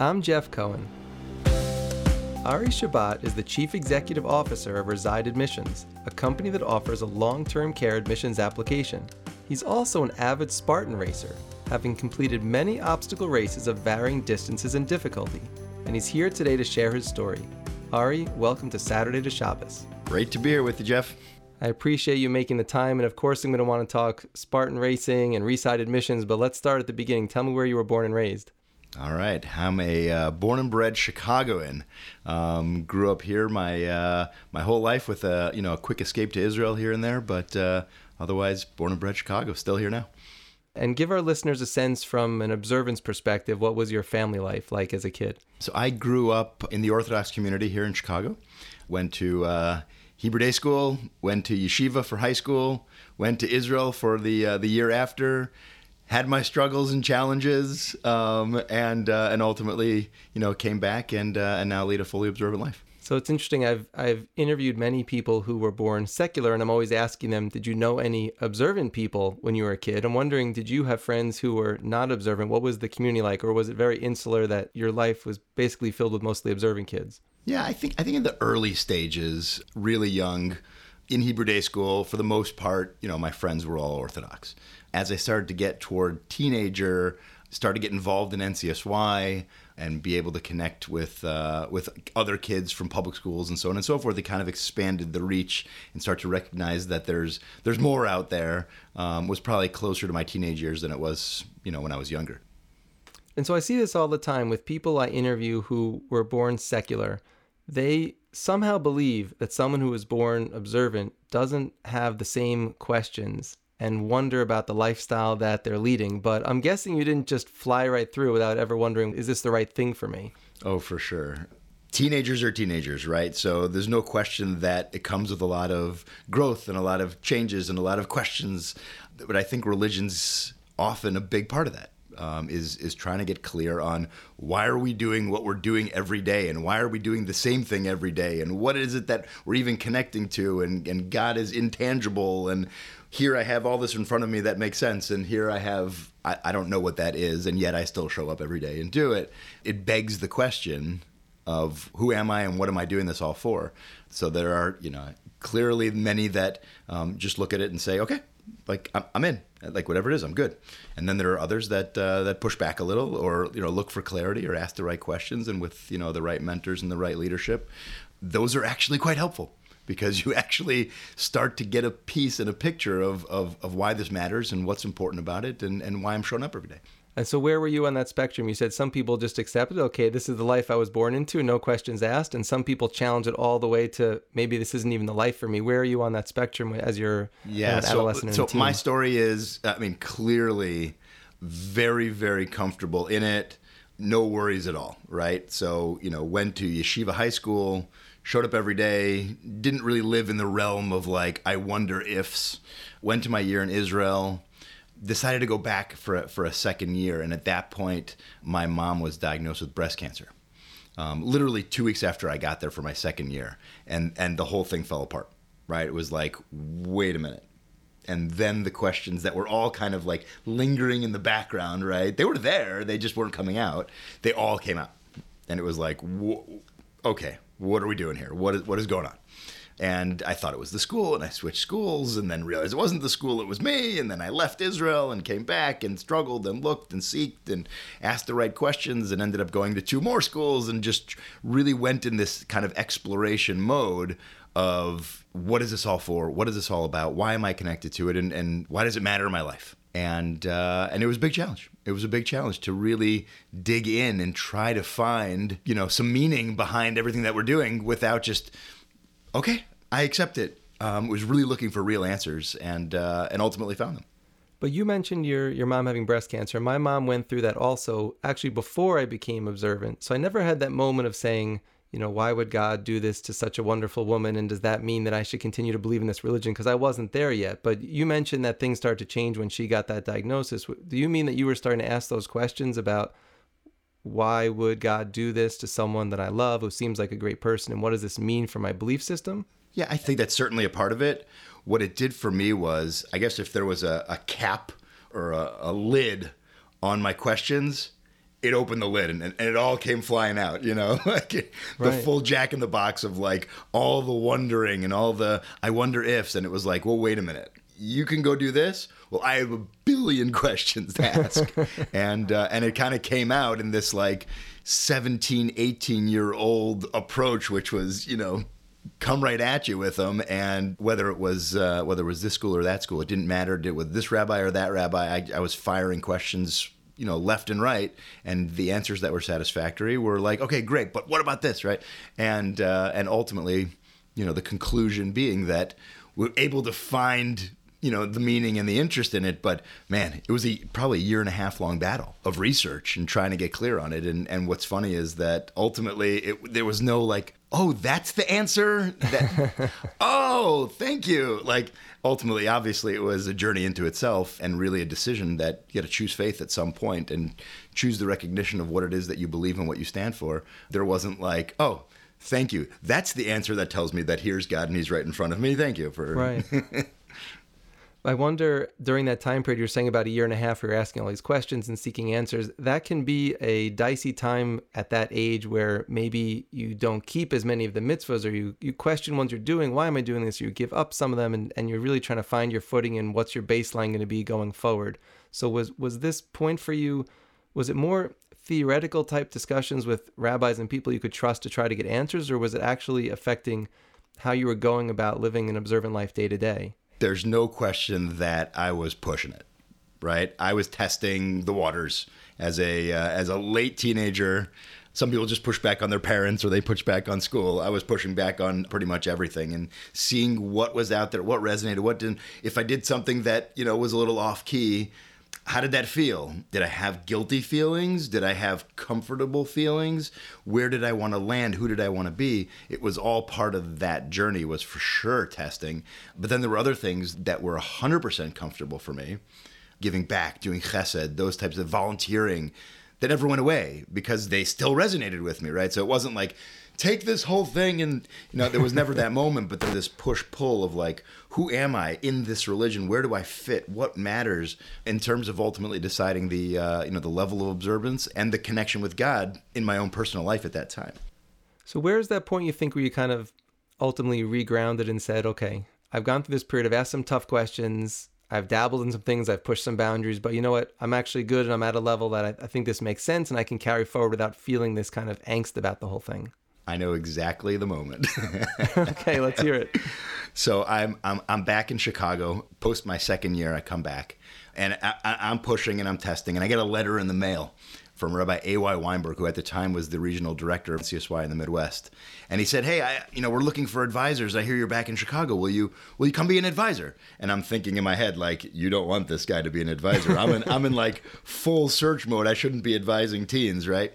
I'm Jeff Cohen. Ari Shabbat is the Chief Executive Officer of Reside Admissions, a company that offers a long term care admissions application. He's also an avid Spartan racer, having completed many obstacle races of varying distances and difficulty. And he's here today to share his story. Ari, welcome to Saturday to Shabbos. Great to be here with you, Jeff. I appreciate you making the time, and of course, I'm going to want to talk Spartan racing and Reside admissions, but let's start at the beginning. Tell me where you were born and raised. All right, I'm a uh, born and bred Chicagoan. Um, grew up here my uh, my whole life with a you know a quick escape to Israel here and there, but uh, otherwise born and bred Chicago. Still here now. And give our listeners a sense from an observance perspective. What was your family life like as a kid? So I grew up in the Orthodox community here in Chicago. Went to uh, Hebrew day school. Went to yeshiva for high school. Went to Israel for the uh, the year after had my struggles and challenges, um, and uh, and ultimately, you know, came back and uh, and now lead a fully observant life. So it's interesting. I've I've interviewed many people who were born secular, and I'm always asking them, "Did you know any observant people when you were a kid?" I'm wondering, did you have friends who were not observant? What was the community like, or was it very insular that your life was basically filled with mostly observant kids? Yeah, I think I think in the early stages, really young, in Hebrew day school, for the most part, you know, my friends were all Orthodox as I started to get toward teenager, started to get involved in NCSY and be able to connect with uh, with other kids from public schools and so on and so forth, it kind of expanded the reach and start to recognize that there's there's more out there. Um, was probably closer to my teenage years than it was, you know, when I was younger. And so I see this all the time with people I interview who were born secular. They somehow believe that someone who was born observant doesn't have the same questions and wonder about the lifestyle that they're leading. But I'm guessing you didn't just fly right through without ever wondering, is this the right thing for me? Oh, for sure. Teenagers are teenagers, right? So there's no question that it comes with a lot of growth and a lot of changes and a lot of questions. But I think religion's often a big part of that um, is is trying to get clear on why are we doing what we're doing every day and why are we doing the same thing every day and what is it that we're even connecting to and and God is intangible and here I have all this in front of me that makes sense and here I have I, I don't know what that is and yet I still show up every day and do it. It begs the question of who am I and what am I doing this all for? So there are, you know, clearly many that um, just look at it and say, okay, like I'm, I'm, in, like whatever it is, I'm good. And then there are others that uh, that push back a little, or you know, look for clarity or ask the right questions, and with you know the right mentors and the right leadership, those are actually quite helpful because you actually start to get a piece and a picture of, of, of why this matters and what's important about it and, and why I'm showing up every day. And so, where were you on that spectrum? You said some people just accepted, okay, this is the life I was born into, no questions asked. And some people challenge it all the way to maybe this isn't even the life for me. Where are you on that spectrum as you're yeah, an adolescent? So, so my story is, I mean, clearly very, very comfortable in it. No worries at all, right? So, you know, went to yeshiva high school, showed up every day, didn't really live in the realm of like, I wonder ifs. Went to my year in Israel decided to go back for a, for a second year, and at that point, my mom was diagnosed with breast cancer. Um, literally two weeks after I got there for my second year, and and the whole thing fell apart. Right? It was like, wait a minute. And then the questions that were all kind of like lingering in the background, right? They were there, they just weren't coming out. They all came out, and it was like, okay, what are we doing here? What is what is going on? And I thought it was the school, and I switched schools, and then realized it wasn't the school, it was me. And then I left Israel and came back and struggled and looked and seeked and asked the right questions, and ended up going to two more schools and just really went in this kind of exploration mode of what is this all for? What is this all about? Why am I connected to it? And, and why does it matter in my life? And uh, and it was a big challenge. It was a big challenge to really dig in and try to find you know some meaning behind everything that we're doing without just okay, I accept it. Um, was really looking for real answers and uh, and ultimately found them. But you mentioned your your mom having breast cancer. My mom went through that also, actually before I became observant. So I never had that moment of saying, you know, why would God do this to such a wonderful woman? And does that mean that I should continue to believe in this religion? Because I wasn't there yet. But you mentioned that things started to change when she got that diagnosis. Do you mean that you were starting to ask those questions about why would God do this to someone that I love who seems like a great person? And what does this mean for my belief system? Yeah, I think that's certainly a part of it. What it did for me was, I guess, if there was a, a cap or a, a lid on my questions, it opened the lid and, and it all came flying out, you know, like the Right. full jack in the box of like all the wondering and all the I wonder ifs. And it was like, well, wait a minute. You can go do this. Well, I have a billion questions to ask. and, uh, and it kind of came out in this like 17, 18 year old approach, which was, you know, come right at you with them and whether it was uh, whether it was this school or that school it didn't matter. Did with this rabbi or that rabbi I, I was firing questions you know left and right and the answers that were satisfactory were like okay great but what about this? Right? And uh, and ultimately you know the conclusion being that we're able to find you know the meaning and the interest in it but man it was a probably a year and a half long battle of research and trying to get clear on it. And and what's funny is that ultimately it there was no like oh that's the answer? That oh thank you. Like ultimately obviously it was a journey into itself and really a decision that you got to choose faith at some point and choose the recognition of what it is that you believe and what you stand for. There wasn't like oh thank you. That's the answer that tells me that here's god and he's right in front of me. Thank you for Right. I wonder during that time period, you're saying about a year and a half, you're asking all these questions and seeking answers. That can be a dicey time at that age where maybe you don't keep as many of the mitzvahs or you, you question ones you're doing. Why am I doing this? You give up some of them and, and you're really trying to find your footing and what's your baseline going to be going forward. So was was this point for you? Was it more theoretical type discussions with rabbis and people you could trust to try to get answers, or was it actually affecting how you were going about living an observant life day to day? There's no question that I was pushing it, right? I was testing the waters as a uh, as a late teenager. Some people just push back on their parents or they push back on school. I was pushing back on pretty much everything and seeing what was out there, what resonated, what didn't. If I did something that, you know, was a little off key, how did that feel? Did I have guilty feelings? Did I have comfortable feelings? Where did I want to land? Who did I want to be? It was all part of that journey was for sure testing. But then there were other things that were 100% comfortable for me. Giving back, doing chesed, those types of volunteering that never went away because they still resonated with me, right? So it wasn't like take this whole thing and you know there was never that moment but then this push pull of like who am i in this religion? Where do i fit? What matters in terms of ultimately deciding the uh, you know the level of observance and the connection with god in my own personal life at that time. So where is that point you think where you kind of ultimately regrounded and said, okay, I've gone through this period, I've asked some tough questions, I've dabbled in some things, I've pushed some boundaries, but you know what? I'm actually good and I'm at a level that I, I think this makes sense and I can carry forward without feeling this kind of angst about the whole thing. i know exactly the moment okay, let's hear it. So I'm I'm I'm back in Chicago. Post my second year, I come back, and I, I, I'm pushing and I'm testing, and I get a letter in the mail from Rabbi A.Y. Weinberg, who at the time was the regional director of NCSY in the Midwest, and he said, "Hey, I, you know, we're looking for advisors. I hear you're back in Chicago. Will you will you come be an advisor?" And I'm thinking in my head, like, you don't want this guy to be an advisor. I'm in I'm in like full search mode. I shouldn't be advising teens, right?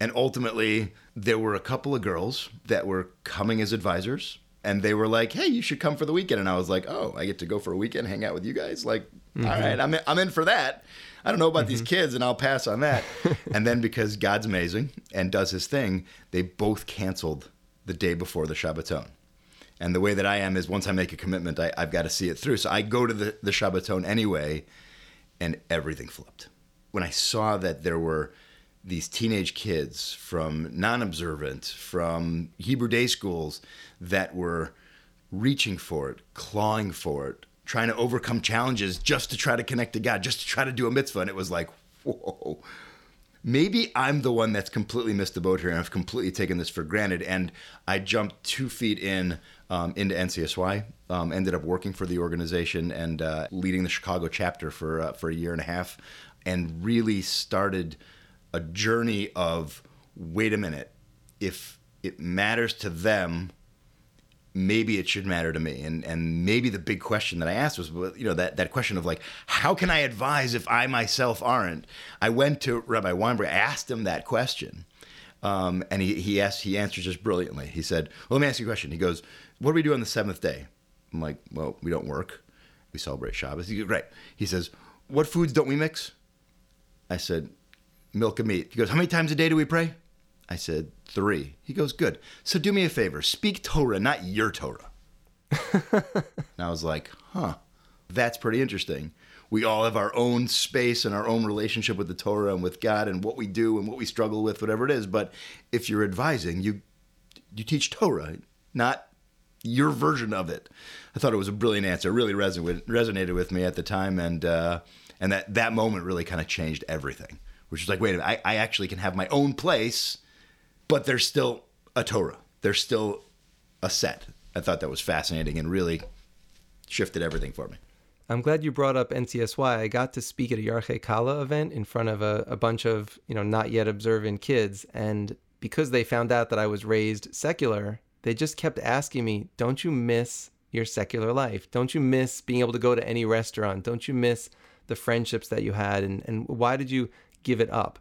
And ultimately, there were a couple of girls that were coming as advisors and they were like, "Hey, you should come for the weekend." And I was like, "Oh, I get to go for a weekend, hang out with you guys? Like, all mm-hmm. right, I'm in, I'm in for that." I don't know about these mm-hmm. kids, and I'll pass on that. and then because God's amazing and does His thing, they both canceled the day before the Shabbaton. And the way that I am is once I make a commitment, I, I've got to see it through. So I go to the, the Shabbaton anyway, and everything flipped. When I saw that there were these teenage kids from non observant, from Hebrew day schools that were reaching for it, clawing for it, trying to overcome challenges just to try to connect to God, just to try to do a mitzvah. And it was like, whoa. Maybe I'm the one that's completely missed the boat here and I've completely taken this for granted. And I jumped two feet in um, into NCSY, um, ended up working for the organization and uh, leading the Chicago chapter for, uh, for a year and a half, and really started a journey of wait a minute, if it matters to them, maybe it should matter to me. And and maybe the big question that I asked was, you know, that, that question of like, how can I advise if I myself aren't? I went to Rabbi Weinberg, asked him that question. Um, and he, he asked, he answered just brilliantly. He said, well, let me ask you a question. He goes, what do we do on the seventh day? I'm like, well, we don't work. We celebrate Shabbos. He goes, right. He says, what foods don't we mix? I said, milk and meat. He goes, how many times a day do we pray? I said, three. He goes, good. So do me a favor. Speak Torah, not your Torah. and I was like, huh, that's pretty interesting. We all have our own space and our own relationship with the Torah and with God and what we do and what we struggle with, whatever it is. But if you're advising, you you teach Torah, not your version of it. I thought it was a brilliant answer. It really resonated resonated with me at the time, and uh, and that that moment really kind of changed everything. Which was like, wait a minute, I, I actually can have my own place, but there's still a Torah. There's still a set. I thought that was fascinating and really shifted everything for me. I'm glad you brought up NCSY. I got to speak at a Yarchei Kallah event in front of a, a bunch of, you know, not yet observant kids. And because they found out that I was raised secular, they just kept asking me, Don't you miss your secular life? Don't you miss being able to go to any restaurant? Don't you miss the friendships that you had? And, and why did you give it up?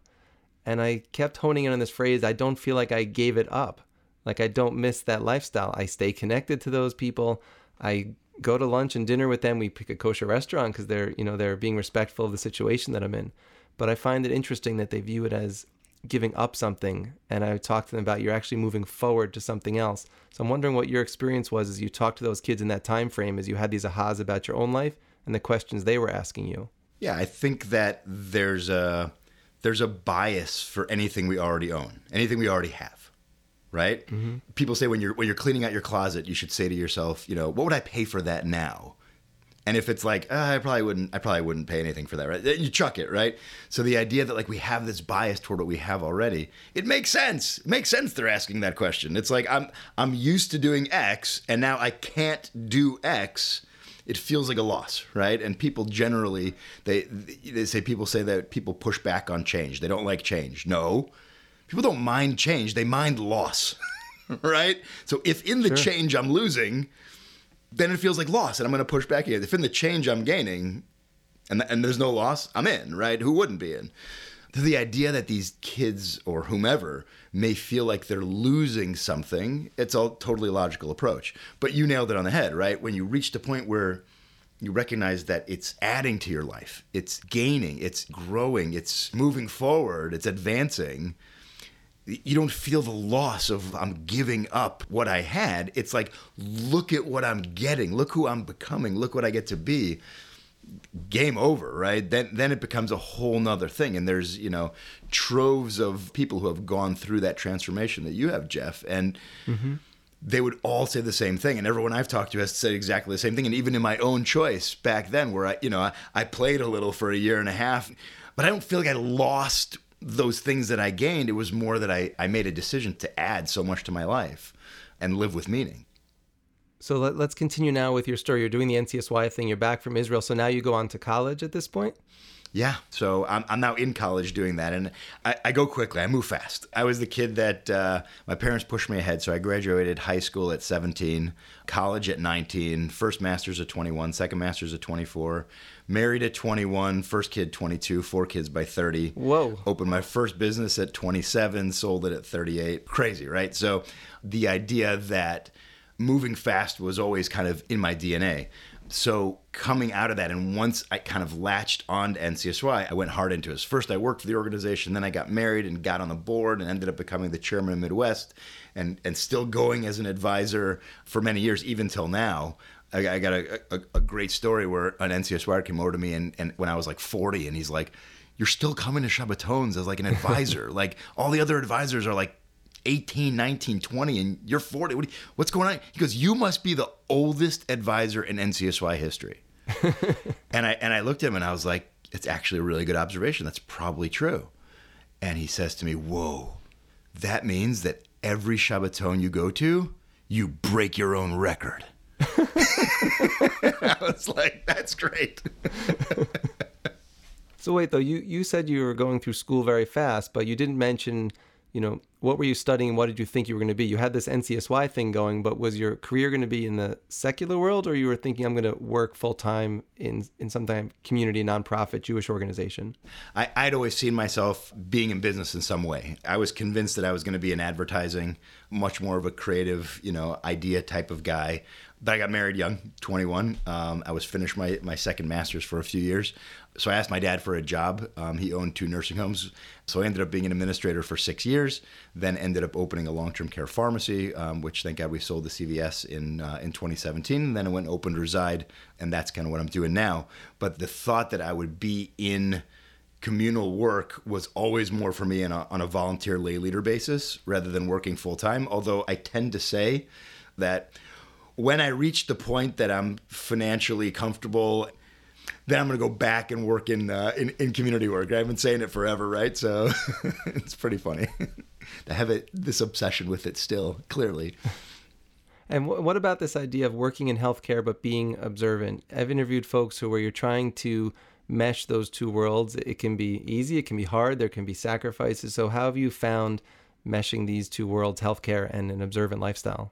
And I kept honing in on this phrase I don't feel like I gave it up. Like I don't miss that lifestyle. I stay connected to those people. I go to lunch and dinner with them. We pick a kosher restaurant because they're, you know, they're being respectful of the situation that I'm in. But I find it interesting that they view it as giving up something. And I talk to them about you're actually moving forward to something else. So I'm wondering what your experience was as you talked to those kids in that time frame, as you had these ahas about your own life and the questions they were asking you. Yeah, I think that there's a there's a bias for anything we already own, anything we already have, right? Mm-hmm. People say when you're when you're cleaning out your closet, you should say to yourself, you know, what would I pay for that now? And if it's like, oh, I probably wouldn't, I probably wouldn't pay anything for that, right? You chuck it, right? So the idea that like we have this bias toward what we have already, it makes sense. It makes sense they're asking that question. It's like I'm I'm used to doing X, and now I can't do X it feels like a loss, right? And people generally they they say people say that people push back on change. They don't like change. No. People don't mind change, they mind loss. right? So if in the sure. change I'm losing, then it feels like loss and I'm going to push back again. If in the change I'm gaining and and there's no loss, I'm in, right? Who wouldn't be in? The idea that these kids or whomever may feel like they're losing something, it's a totally logical approach. But you nailed it on the head, right? When you reach the point where you recognize that it's adding to your life, it's gaining, it's growing, it's moving forward, it's advancing. You don't feel the loss of I'm giving up what I had. It's like, look at what I'm getting. Look who I'm becoming. Look what I get to be game over, right? Then then it becomes a whole nother thing. And there's, you know, troves of people who have gone through that transformation that you have, Jeff. And mm-hmm. they would all say the same thing. And everyone I've talked to has said exactly the same thing. And even in my own choice back then, where I, you know, I, I played a little for a year and a half, but I don't feel like I lost those things that I gained. It was more that I, I made a decision to add so much to my life and live with meaning. So let, us continue now with your story. You're doing the NCSY thing. You're back from Israel. So now you go on to college at this point? Yeah. So I'm, I'm now in college doing that. And I, I go quickly, I move fast. I was the kid that uh, my parents pushed me ahead. So I graduated high school at 17, college at 19, first master's at 21, second master's at 24, married at 21, first kid 22, four kids by 30. Whoa. Opened my first business at 27, sold it at 38. Crazy, right? So the idea that moving fast was always kind of in my DNA. So coming out of that, and once I kind of latched on to NCSY, I went hard into it. First, I worked for the organization, then I got married and got on the board, and ended up becoming the chairman of Midwest, and and still going as an advisor for many years, even till now. I, I got a, a, a, great story where an NCSY came over to me, and, and when I was like 40, and he's like, "You're still coming to Shabbatons as like an advisor. like all the other advisors are like 18, 19, 20, and you're 40. What you, what's going on? He goes, You must be the oldest advisor in NCSY history. and I and I looked at him and I was like, It's actually a really good observation. That's probably true. And he says to me, Whoa, that means that every Shabbaton you go to, you break your own record. I was like, That's great. so wait though, you, you said you were going through school very fast, but you didn't mention you know, what were you studying? What did you think you were going to be? You had this NCSY thing going, but was your career going to be in the secular world, or you were thinking I'm going to work full time in in some kind of community nonprofit Jewish organization? I, I'd always seen myself being in business in some way. I was convinced that I was going to be in advertising, much more of a creative, you know, idea type of guy. But I got married young, 21. Um, I was finished my, my second master's for a few years. So I asked my dad for a job. Um, he owned two nursing homes. So I ended up being an administrator for six years. Then ended up opening a long-term care pharmacy, um, which thank God we sold the CVS in uh, in 2017. And then I went and opened Reside, and that's kind of what I'm doing now. But the thought that I would be in communal work was always more for me a, on a volunteer lay leader basis rather than working full time. Although I tend to say that when I reach the point that I'm financially comfortable then I'm going to go back and work in, uh, in, in community work. I've been saying it forever, right? So it's pretty funny to have it this obsession with it still. Clearly. And w- what about this idea of working in healthcare but being observant? I've interviewed folks who where you're trying to mesh those two worlds. It can be easy, it can be hard, there can be sacrifices. So how have you found meshing these two worlds, healthcare and an observant lifestyle?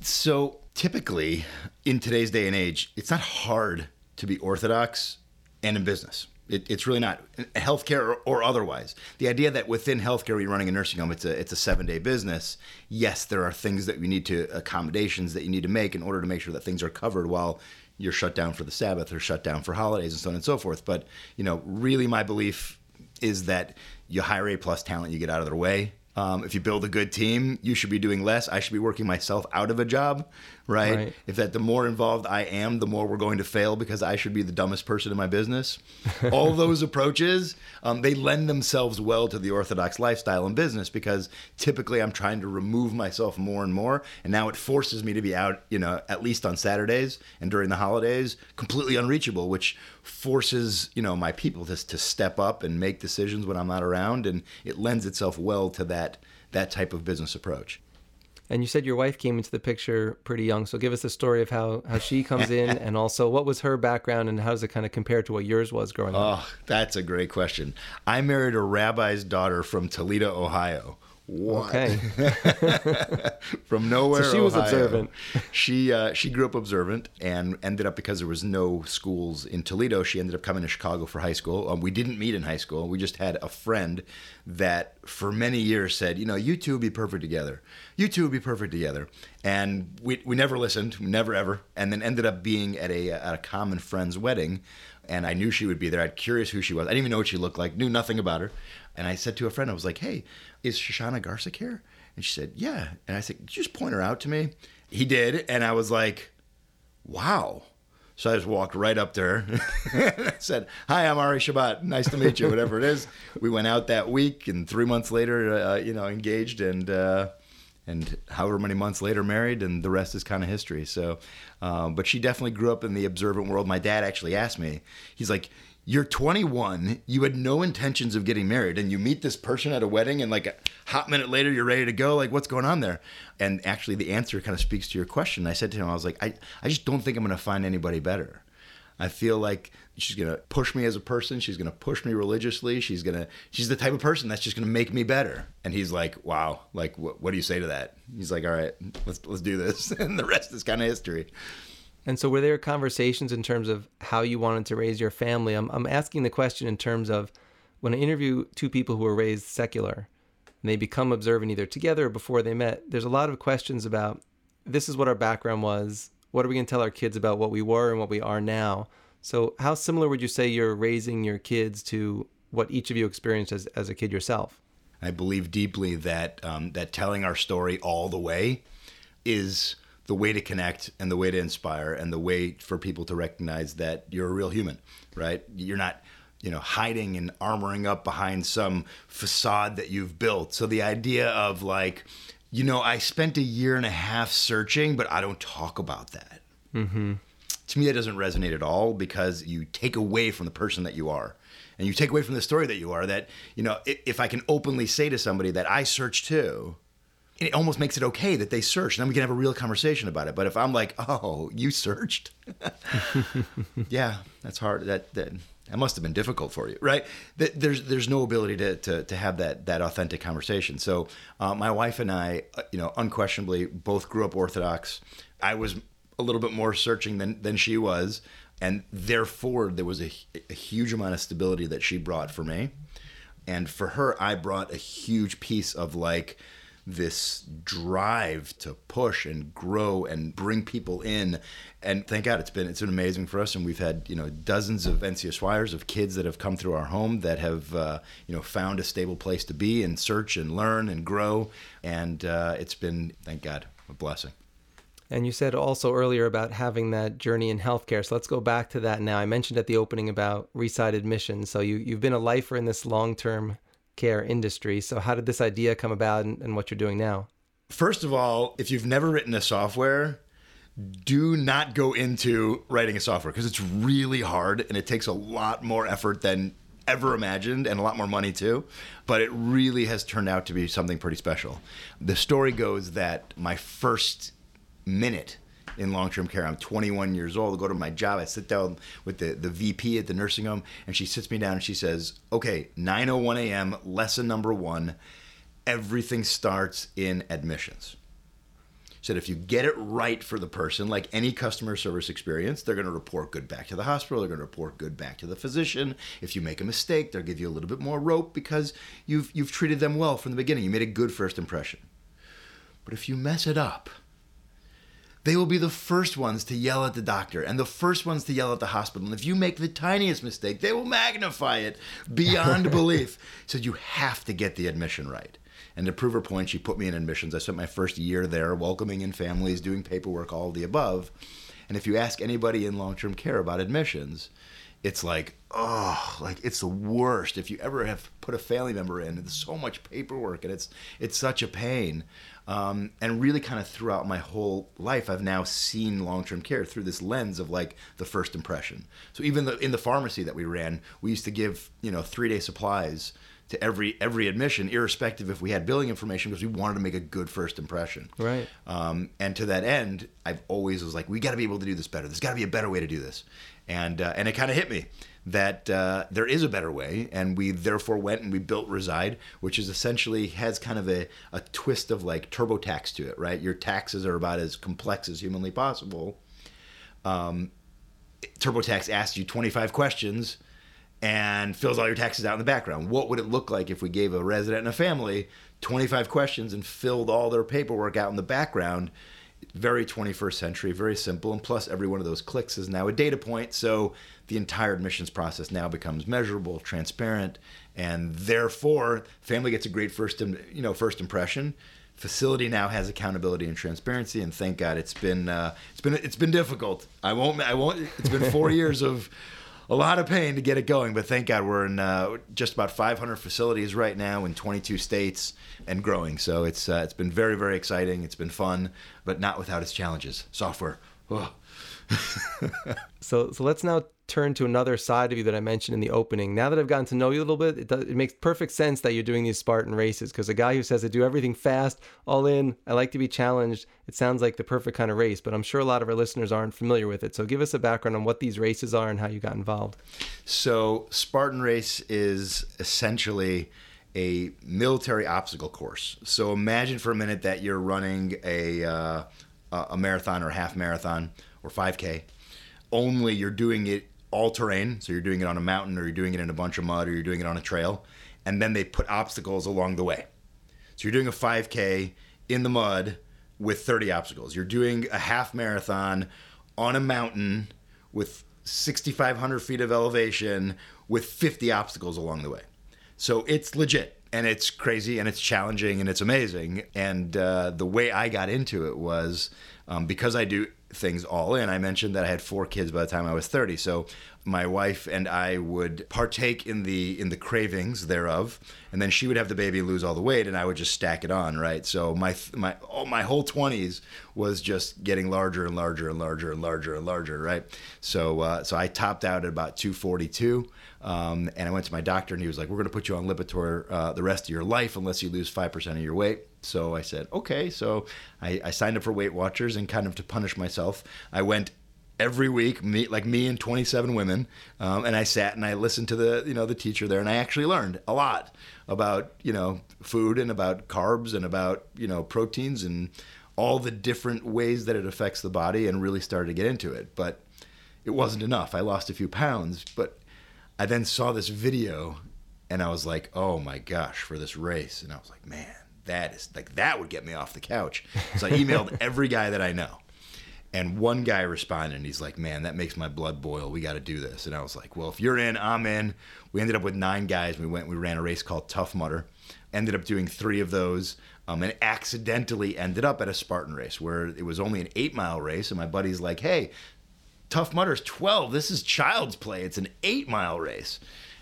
So typically in today's day and age, it's not hard to be orthodox and in business. It, it's really not healthcare or, or, otherwise. The idea that within healthcare, you're running a nursing home, it's a it's a seven day business. Yes, there are things that we need to accommodations that you need to make in order to make sure that things are covered while you're shut down for the Sabbath or shut down for holidays and so on and so forth. But you know, really, my belief is that you hire A plus talent, you get out of their way. Um, if you build a good team, you should be doing less. I should be working myself out of a job, right? right? If that the more involved I am, the more we're going to fail because I should be the dumbest person in my business. All those approaches, um, they lend themselves well to the orthodox lifestyle and business because typically I'm trying to remove myself more and more, and now it forces me to be out, you know, at least on Saturdays and during the holidays, completely unreachable, which forces you know my people to to step up and make decisions when I'm not around, and it lends itself well to that that type of business approach. And you said your wife came into the picture pretty young, so give us a story of how how she comes in, and also what was her background, and how does it kind of compare to what yours was growing up? Oh, that's a great question. I married a rabbi's daughter from Toledo, Ohio. What? Okay. From nowhere. So she was Ohio. observant. she uh, she grew up observant and ended up because there was no schools in Toledo. She ended up coming to Chicago for high school. Um, we didn't meet in high school. We just had a friend that for many years said, you know, you two would be perfect together. You two would be perfect together. And we we never listened, never ever. And then ended up being at a at a common friend's wedding and I knew she would be there. I'm curious who she was. I didn't even know what she looked like, knew nothing about her. And I said to a friend, I was like, hey, is Shoshana Garsick here? And she said, yeah. And I said, could you just point her out to me? He did. And I was like, wow. So I just walked right up to her. Said, "Hi, I'm Ari Shabbat. Nice to meet you. Whatever it is." We went out that week, and three months later, uh, you know, engaged, and uh, and however many months later, married, and the rest is kind of history. So, uh, but she definitely grew up in the observant world. My dad actually asked me. He's like, you're 21, you had no intentions of getting married, and you meet this person at a wedding, and like a hot minute later, you're ready to go. Like, what's going on there? And actually, the answer kind of speaks to your question. I said to him, I was like, I, I just don't think I'm going to find anybody better. I feel like she's going to push me as a person. She's going to push me religiously. She's going to, she's the type of person that's just going to make me better. And he's like, wow, like, what, what do you say to that? He's like, all right, let's, let's do this. and the rest is kind of history. And so, were there conversations in terms of how you wanted to raise your family? I'm, I'm asking the question in terms of when I interview two people who were raised secular and they become observant either together or before they met, there's a lot of questions about this is what our background was. What are we going to tell our kids about what we were and what we are now? So, how similar would you say you're raising your kids to what each of you experienced as, as a kid yourself? I believe deeply that um, that telling our story all the way is the way to connect and the way to inspire and the way for people to recognize that you're a real human, right? You're not, you know, hiding and armoring up behind some facade that you've built. So the idea of like, you know, I spent a year and a half searching, but I don't talk about that. Mm-hmm. To me, that doesn't resonate at all because you take away from the person that you are. And you take away from the story that you are that, you know, if I can openly say to somebody that I search too, it almost makes it okay that they searched. And then we can have a real conversation about it. But if I'm like, oh, you searched, yeah, that's hard. That, that that must have been difficult for you, right? That There's there's no ability to to, to have that that authentic conversation. So uh, my wife and I, uh, you know, unquestionably both grew up Orthodox. I was a little bit more searching than than she was, and therefore there was a, a huge amount of stability that she brought for me, and for her I brought a huge piece of like this drive to push and grow and bring people in. And thank God it's been it's been amazing for us. And we've had you know dozens of NCSYers of kids that have come through our home that have uh, you know found a stable place to be and search and learn and grow. And uh, it's been thank God a blessing. And you said also earlier about having that journey in healthcare. So let's go back to that now. I mentioned at the opening about Reside admissions. So you, you've been a lifer in this long term care industry. So, how did this idea come about and, and what you're doing now? First of all, if you've never written a software, do not go into writing a software because it's really hard and it takes a lot more effort than ever imagined and a lot more money too. But it really has turned out to be something pretty special. The story goes that my first minute in long-term care. I'm 21 years old. I go to my job. I sit down with the, the VP at the nursing home, and she sits me down and she says, "Okay, 9:01 a.m. Lesson number one. Everything starts in admissions." Said if you get it right for the person, like any customer service experience, they're going to report good back to the hospital. They're going to report good back to the physician. If you make a mistake, they'll give you a little bit more rope because you've you've treated them well from the beginning. You made a good first impression. But if you mess it up, they will be the first ones to yell at the doctor and the first ones to yell at the hospital. And if you make the tiniest mistake, they will magnify it beyond belief. So you have to get the admission right. And to prove her point, she put me in admissions. I spent my first year there welcoming in families, doing paperwork, all of the above. And if you ask anybody in long term care about admissions, it's like, oh, like it's the worst. If you ever have put a family member in, it's so much paperwork and it's it's such a pain. Um, and really, kind of throughout my whole life, I've now seen long term care through this lens of like the first impression. So even the, in the pharmacy that we ran, we used to give you know three day supplies to every every admission, irrespective if we had billing information, because we wanted to make a good first impression. Right. Um, and to that end, I've always was like, we got to be able to do this better. There's got to be a better way to do this. And uh, and it kind of hit me that uh, there is a better way, and we therefore went and we built Reside, which is essentially has kind of a, a twist of like TurboTax to it, right? Your taxes are about as complex as humanly possible. Um, TurboTax asks you 25 questions and fills all your taxes out in the background. What would it look like if we gave a resident and a family 25 questions and filled all their paperwork out in the background? very 21st century, very simple. And plus, every one of those clicks is now a data point. So the entire admissions process now becomes measurable, transparent, and therefore, family gets a great first, you know, first impression. Facility now has accountability and transparency, and thank God it's been uh, it's been it's been difficult. I won't I won't. It's been four years of a lot of pain to get it going, but thank God we're in uh, just about 500 facilities right now in 22 states and growing. So it's uh, it's been very very exciting. It's been fun, but not without its challenges. Software. So so let's now turn to another side of you that I mentioned in the opening. Now that I've gotten to know you a little bit, it, does, it makes perfect sense that you're doing these Spartan races because a guy who says I do everything fast, all in, I like to be challenged, it sounds like the perfect kind of race, but I'm sure a lot of our listeners aren't familiar with it. So give us a background on what these races are and how you got involved. So Spartan race is essentially a military obstacle course. So imagine for a minute that you're running a uh, a marathon or a half marathon or 5K. Only you're doing it all terrain. So you're doing it on a mountain or you're doing it in a bunch of mud or you're doing it on a trail. And then they put obstacles along the way. So you're doing a 5K in the mud with 30 obstacles. You're doing a half marathon on a mountain with 6,500 feet of elevation with 50 obstacles along the way. So it's legit and it's crazy and it's challenging and it's amazing. And uh, the way I got into it was um, because I do things all in. I mentioned that I had four kids by the time I was 30. So my wife and I would partake in the in the cravings thereof, and then she would have the baby lose all the weight, and I would just stack it on, right? So my my oh, my whole 20s was just getting larger and larger and larger and larger and larger, right? So uh, so I topped out at about 242. Um, and I went to my doctor, and he was like, "We're going to put you on Lipitor uh, the rest of your life unless you lose five percent of your weight." So I said, "Okay." So I, I signed up for Weight Watchers, and kind of to punish myself, I went every week, me, like me and 27 women, um, and I sat and I listened to the you know the teacher there, and I actually learned a lot about you know food and about carbs and about you know proteins and all the different ways that it affects the body, and really started to get into it. But it wasn't enough. I lost a few pounds, but I then saw this video and I was like, oh my gosh, for this race. And I was like, man, that is like that would get me off the couch. So I emailed every guy that I know. And one guy responded and he's like, Man, that makes my blood boil. We got to do this. And I was like, Well, if you're in, I'm in. We ended up with nine guys. We went, we ran a race called Tough Mudder. Ended up doing three of those um, and accidentally ended up at a Spartan race where it was only an eight mile race. And my buddy's like, Hey, Tough Mudder's 12. This is child's play. It's an eight mile race.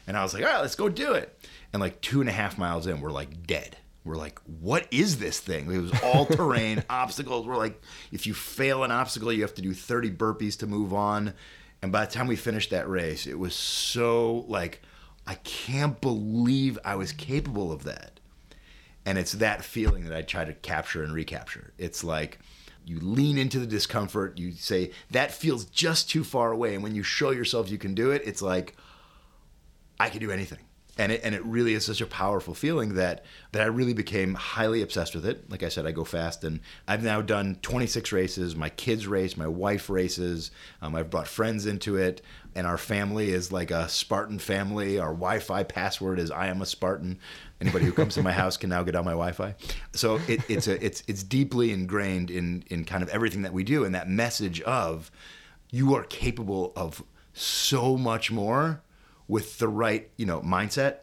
And I was like, All right, let's go do it. And like two and a half miles in, we're like dead we're like, what is this thing? It was all terrain, obstacles. We're like, if you fail an obstacle, you have to do 30 burpees to move on. And by the time we finished that race, it was so like, I can't believe I was capable of that. And it's that feeling that I try to capture and recapture. It's like, you lean into the discomfort, you say, that feels just too far away. And when you show yourself you can do it, it's like, I can do anything and it, and it really is such a powerful feeling that that I really became highly obsessed with it. Like I said, I go fast, and I've now done 26 races. My kids race, my wife races. Um, I've brought friends into it, and our family is like a Spartan family. Our Wi-Fi password is "I am a Spartan." Anybody who comes to my house can now get on my Wi-Fi. So it, it's a it's it's deeply ingrained in in kind of everything that we do, and that message of you are capable of so much more with the right, you know, mindset,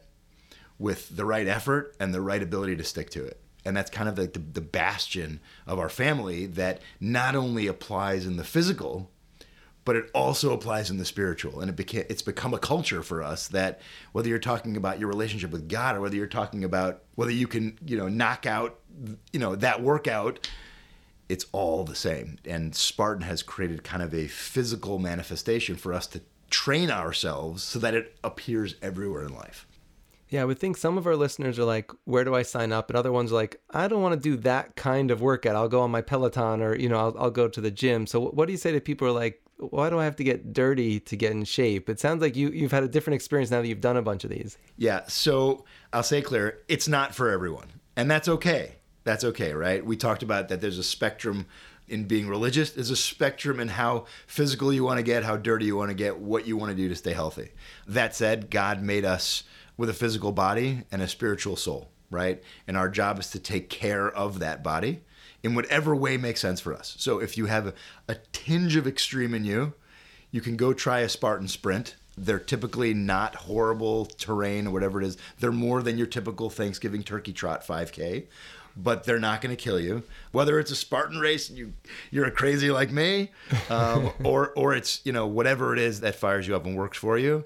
with the right effort and the right ability to stick to it. And that's kind of like the, the bastion of our family that not only applies in the physical, but it also applies in the spiritual. And it became it's become a culture for us that whether you're talking about your relationship with God or whether you're talking about whether you can, you know, knock out, you know, that workout, it's all the same. And Spartan has created kind of a physical manifestation for us to train ourselves so that it appears everywhere in life. Yeah, I would think some of our listeners are like, where do I sign up? And other ones are like, I don't want to do that kind of workout. I'll go on my Peloton or, you know, I'll, I'll go to the gym. So what do you say to people who are like, why do I have to get dirty to get in shape? It sounds like you, you've had a different experience now that you've done a bunch of these. Yeah. So I'll say clear, it's not for everyone. And that's okay. That's okay, right? We talked about that there's a spectrum in being religious. There's a spectrum in how physical you want to get, how dirty you want to get, what you want to do to stay healthy. That said, God made us with a physical body and a spiritual soul, right? And our job is to take care of that body in whatever way makes sense for us. So if you have a tinge of extreme in you, you can go try a Spartan sprint. They're typically not horrible terrain or whatever it is. They're more than your typical Thanksgiving turkey trot 5K but they're not going to kill you. Whether it's a Spartan race and you you're a crazy like me, um, or or it's you know whatever it is that fires you up and works for you.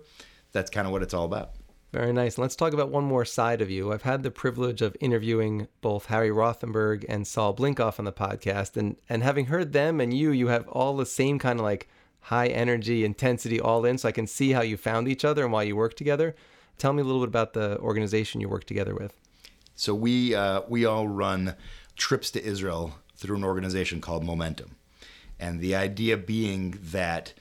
That's kind of what it's all about. Very nice. Let's talk about one more side of you. I've had the privilege of interviewing both Harry Rothenberg and Saul Blinkoff on the podcast, and and having heard them and you, you have all the same kind of like high energy, intensity, all in. So I can see how you found each other and why you work together. Tell me a little bit about the organization you work together with. So we uh, we all run trips to Israel through an organization called Momentum, and the idea being that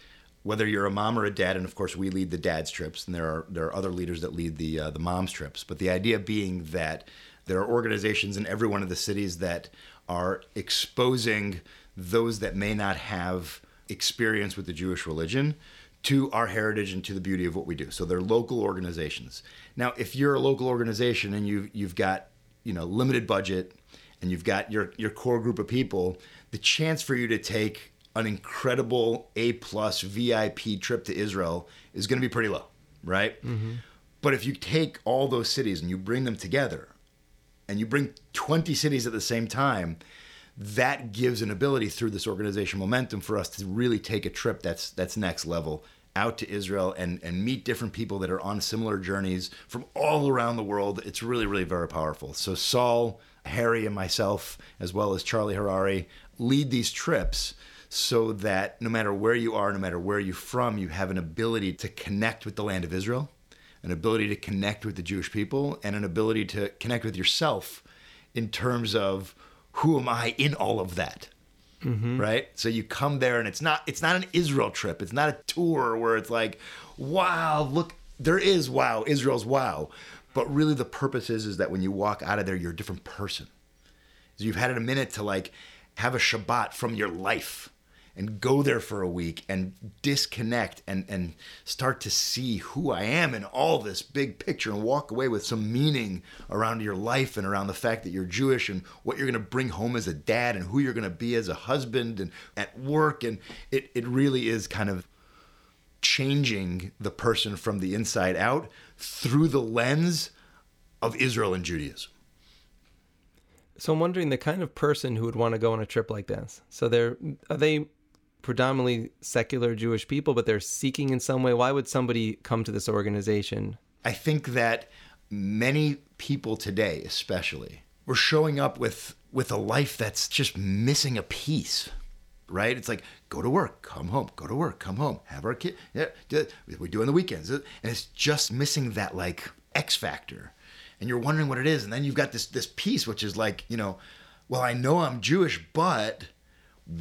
whether you're a mom or a dad, and of course we lead the dad's trips, and there are there are other leaders that lead the uh, the mom's trips. But the idea being that there are organizations in every one of the cities that are exposing those that may not have experience with the Jewish religion to our heritage and to the beauty of what we do. So they're local organizations. Now, if you're a local organization and you you've got you know limited budget and you've got your your core group of people, the chance for you to take an incredible A plus VIP trip to Israel is going to be pretty low, right? Mm-hmm. But if you take all those cities and you bring them together, and you bring 20 cities at the same time, that gives an ability through this organization momentum for us to really take a trip that's that's next level out to Israel and and meet different people that are on similar journeys from all around the world. It's really really very powerful. So Saul, Harry, and myself, as well as Charlie Harary, lead these trips so that no matter where you are, no matter where you're from, you have an ability to connect with the land of Israel, an ability to connect with the Jewish people, and an ability to connect with yourself in terms of who am I in all of that? Mm-hmm. Right. So you come there and it's not it's not an Israel trip. It's not a tour where it's like, wow, look, there is wow, Israel's wow. But really the purpose is is that when you walk out of there, you're a different person. So you've had a minute to like have a Shabbat from your life. And go there for a week and disconnect and and start to see who I am in all this big picture and walk away with some meaning around your life and around the fact that you're Jewish and what you're going to bring home as a dad and who you're going to be as a husband and at work and it it really is kind of changing the person from the inside out through the lens of Israel and Judaism. So I'm wondering the kind of person who would want to go on a trip like this. So they're are they predominantly secular Jewish people, but they're seeking in some way. Why would somebody come to this organization? I think that many people today, especially, were showing up with with a life that's just missing a piece. Right? It's like go to work, come home, go to work, come home, have our kid. Yeah, we do on the weekends, and it's just missing that like X factor and you're wondering what it is and then you've got this this piece which is like you know well i know i'm jewish but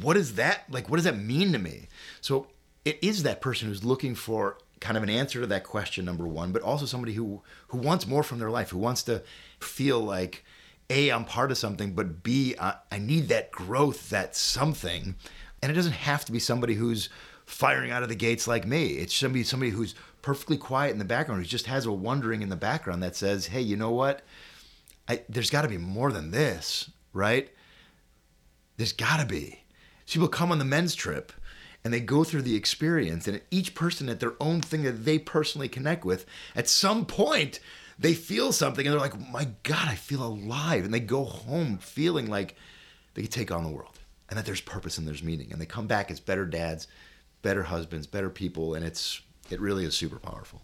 what is that like what does that mean to me so it is that person who's looking for kind of an answer to that question number one but also somebody who who wants more from their life who wants to feel like a i'm part of something but b i, I need that growth that something and it doesn't have to be somebody who's firing out of the gates like me it's somebody somebody who's perfectly quiet in the background who just has a wondering in the background that says, hey, you know what? I, there's got to be more than this, right? There's got to be. So people come on the men's trip and they go through the experience, and each person at their own thing that they personally connect with, at some point, they feel something and they're like, my God, I feel alive. And they go home feeling like they can take on the world and that there's purpose and there's meaning. And they come back as better dads, better husbands, better people. And it's it really is super powerful.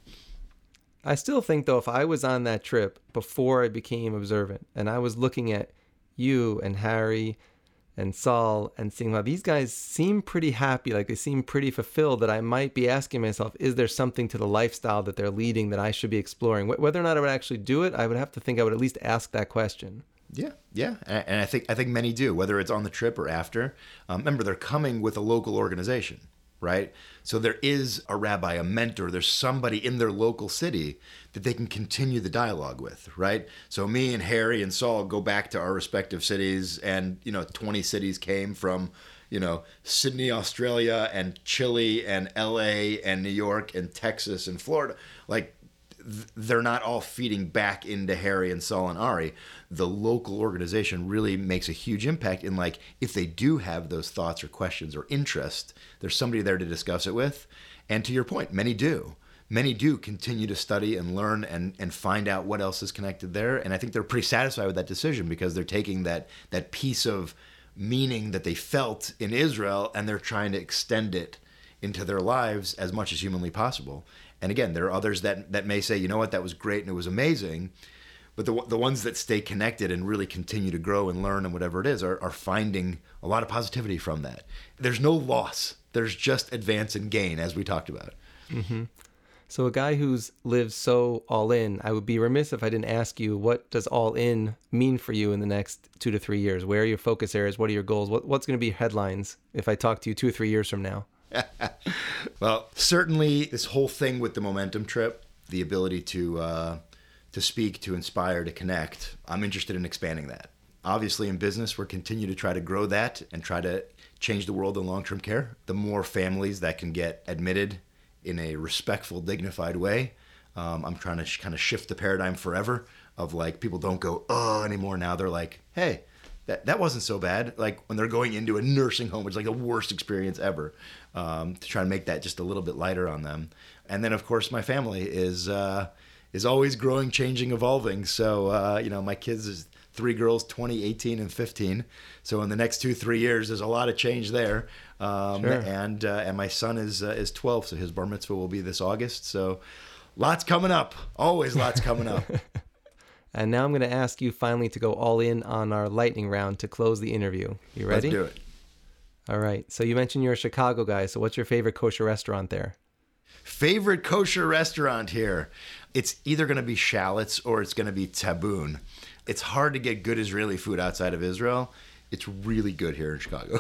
I still think though, if I was on that trip before I became observant, and I was looking at you and Harry and Saul and seeing how these guys seem pretty happy, like they seem pretty fulfilled, that I might be asking myself, is there something to the lifestyle that they're leading that I should be exploring? Whether or not I would actually do it, I would have to think I would at least ask that question. Yeah, yeah, and I think I think many do, whether it's on the trip or after. Um, remember, they're coming with a local organization, right? So there is a rabbi, a mentor, there's somebody in their local city that they can continue the dialogue with, right? So me and Harry and Saul go back to our respective cities, and you know, 20 cities came from, you know, Sydney, Australia, and Chile, and LA, and New York, and Texas, and Florida. Like they're not all feeding back into Harry and Saul and Ari. The local organization really makes a huge impact in like if they do have those thoughts or questions or interest, there's somebody there to discuss it with. And to your point, many do. Many do continue to study and learn and, and find out what else is connected there. And I think they're pretty satisfied with that decision because they're taking that that piece of meaning that they felt in Israel and they're trying to extend it into their lives as much as humanly possible. And again, there are others that that may say, you know what, that was great and it was amazing. But the, the ones that stay connected and really continue to grow and learn and whatever it is are, are finding a lot of positivity from that. There's no loss. There's just advance and gain, as we talked about. Mm-hmm. So a guy who's lived so all in, I would be remiss if I didn't ask you what does all in mean for you in the next two to three years? Where are your focus areas? What are your goals? What, what's going to be headlines if I talk to you two or three years from now? well, certainly this whole thing with the momentum trip, the ability to uh, to speak, to inspire, to connect. I'm interested in expanding that. Obviously, in business, we're continue to try to grow that and try to change the world in long-term care. The more families that can get admitted in a respectful, dignified way, um, I'm trying to sh- kind of shift the paradigm forever of like people don't go oh anymore. Now they're like, hey, that that wasn't so bad. Like when they're going into a nursing home, which is like the worst experience ever, um, to try and make that just a little bit lighter on them. And then of course my family is uh, is always growing, changing, evolving. So uh, you know my kids is three girls, 20, 18, and 15. So in the next two three years, there's a lot of change there. Um, sure. And uh, and my son is uh, is 12, so his bar mitzvah will be this August. So lots coming up. Always lots coming up. And now I'm going to ask you finally to go all in on our lightning round to close the interview. You ready? Let's do it. All right. So you mentioned you're a Chicago guy. So what's your favorite kosher restaurant there? Favorite kosher restaurant here? It's either going to be Shallots or it's going to be Taboon. It's hard to get good Israeli food outside of Israel. It's really good here in Chicago.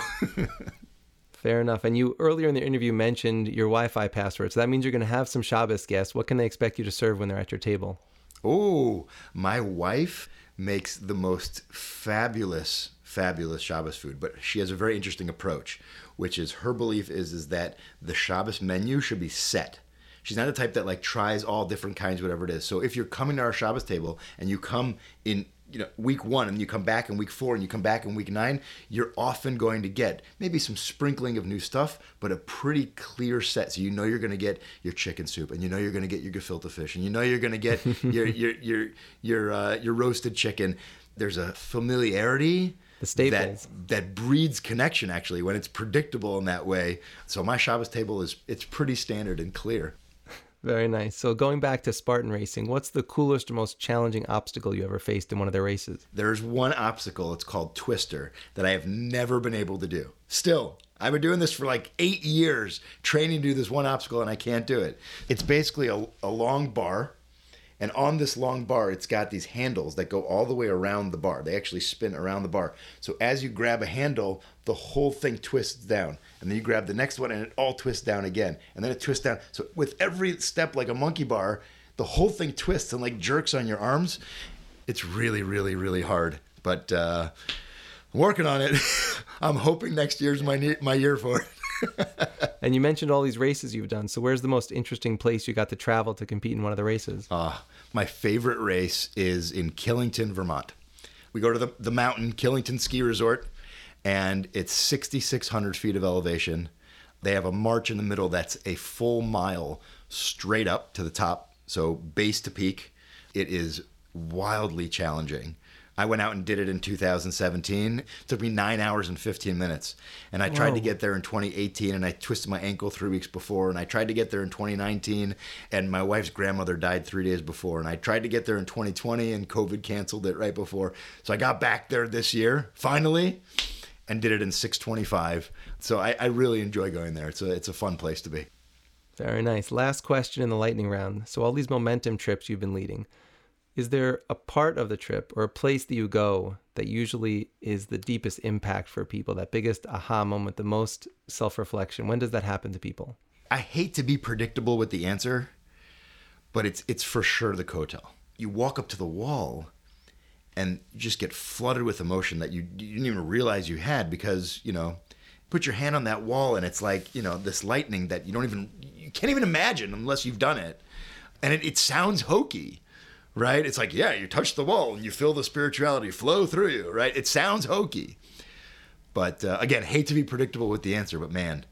Fair enough. And you earlier in the interview mentioned your Wi-Fi password. So that means you're going to have some Shabbos guests. What can they expect you to serve when they're at your table? Oh, my wife makes the most fabulous, fabulous Shabbos food. But she has a very interesting approach, which is her belief is is that the Shabbos menu should be set. She's not the type that like tries all different kinds, whatever it is. So if you're coming to our Shabbos table and you come in you know week one and you come back in week four and you come back in week nine you're often going to get maybe some sprinkling of new stuff but a pretty clear set. So you know you're going to get your chicken soup and you know you're going to get your gefilte fish and you know you're going to get your your your your uh, your roasted chicken. There's a familiarity the staples. that that breeds connection actually when it's predictable in that way. So my Shabbos table is it's pretty standard and clear very nice. So going back to Spartan racing, what's the coolest or most challenging obstacle you ever faced in one of their races? There's one obstacle, it's called Twister, that I have never been able to do. Still, I've been doing this for like eight years, training to do this one obstacle, and I can't do it. It's basically a, a long bar and on this long bar, it's got these handles that go all the way around the bar. They actually spin around the bar. So as you grab a handle, the whole thing twists down. And then you grab the next one and it all twists down again. And then it twists down. So with every step, like a monkey bar, the whole thing twists and like jerks on your arms. It's really, really, really hard. But uh, I'm working on it. I'm hoping next year's my, my year for it. and you mentioned all these races you've done. So where's the most interesting place you got to travel to compete in one of the races? Uh, my favorite race is in Killington, Vermont. We go to the, the mountain, Killington Ski Resort, and it's 6,600 feet of elevation. They have a march in the middle that's a full mile straight up to the top, so base to peak. It is wildly challenging. I went out and did it in 2017. It took me nine hours and 15 minutes. And I tried Whoa. to get there in 2018 and I twisted my ankle three weeks before. And I tried to get there in 2019 and my wife's grandmother died three days before. And I tried to get there in 2020 and COVID canceled it right before. So I got back there this year, finally, and did it in 625. So I, I really enjoy going there. It's a, it's a fun place to be. Very nice. Last question in the lightning round. So all these momentum trips you've been leading is there a part of the trip or a place that you go that usually is the deepest impact for people, that biggest aha moment, the most self reflection? When does that happen to people? I hate to be predictable with the answer, but it's it's for sure the Kotel. You walk up to the wall and just get flooded with emotion that you, you didn't even realize you had because, you know, put your hand on that wall and it's like, you know, this lightning that you don't even you can't even imagine unless you've done it. And it, it sounds hokey right? It's like, yeah, you touch the wall and you feel the spirituality flow through you, right? It sounds hokey. But uh, again, hate to be predictable with the answer, but man,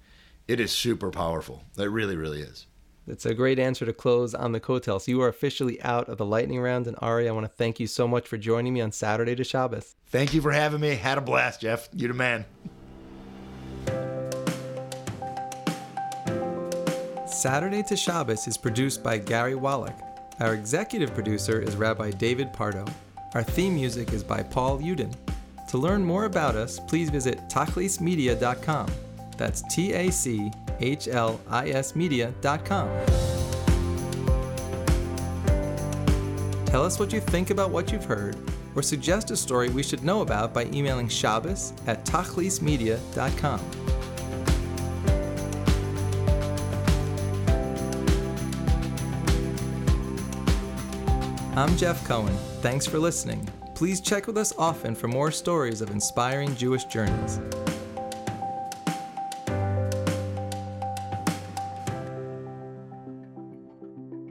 it is super powerful. It really, really is. It's a great answer to close on the Kotel. So you are officially out of the lightning round. And Ari, I want to thank you so much for joining me on Saturday to Shabbos. Thank you for having me. Had a blast, Jeff. You're the man. Saturday to Shabbos is produced by Gary Wallach our executive producer is Rabbi David Pardo. Our theme music is by Paul Uden. To learn more about us, please visit tachlismedia.com. That's T A C H L I S media.com. Tell us what you think about what you've heard, or suggest a story we should know about by emailing Shabbos at tachlismedia.com. I'm Jeff Cohen. Thanks for listening. Please check with us often for more stories of inspiring Jewish journeys.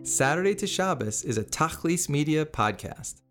Saturday to Shabbos is a Tachlis Media podcast.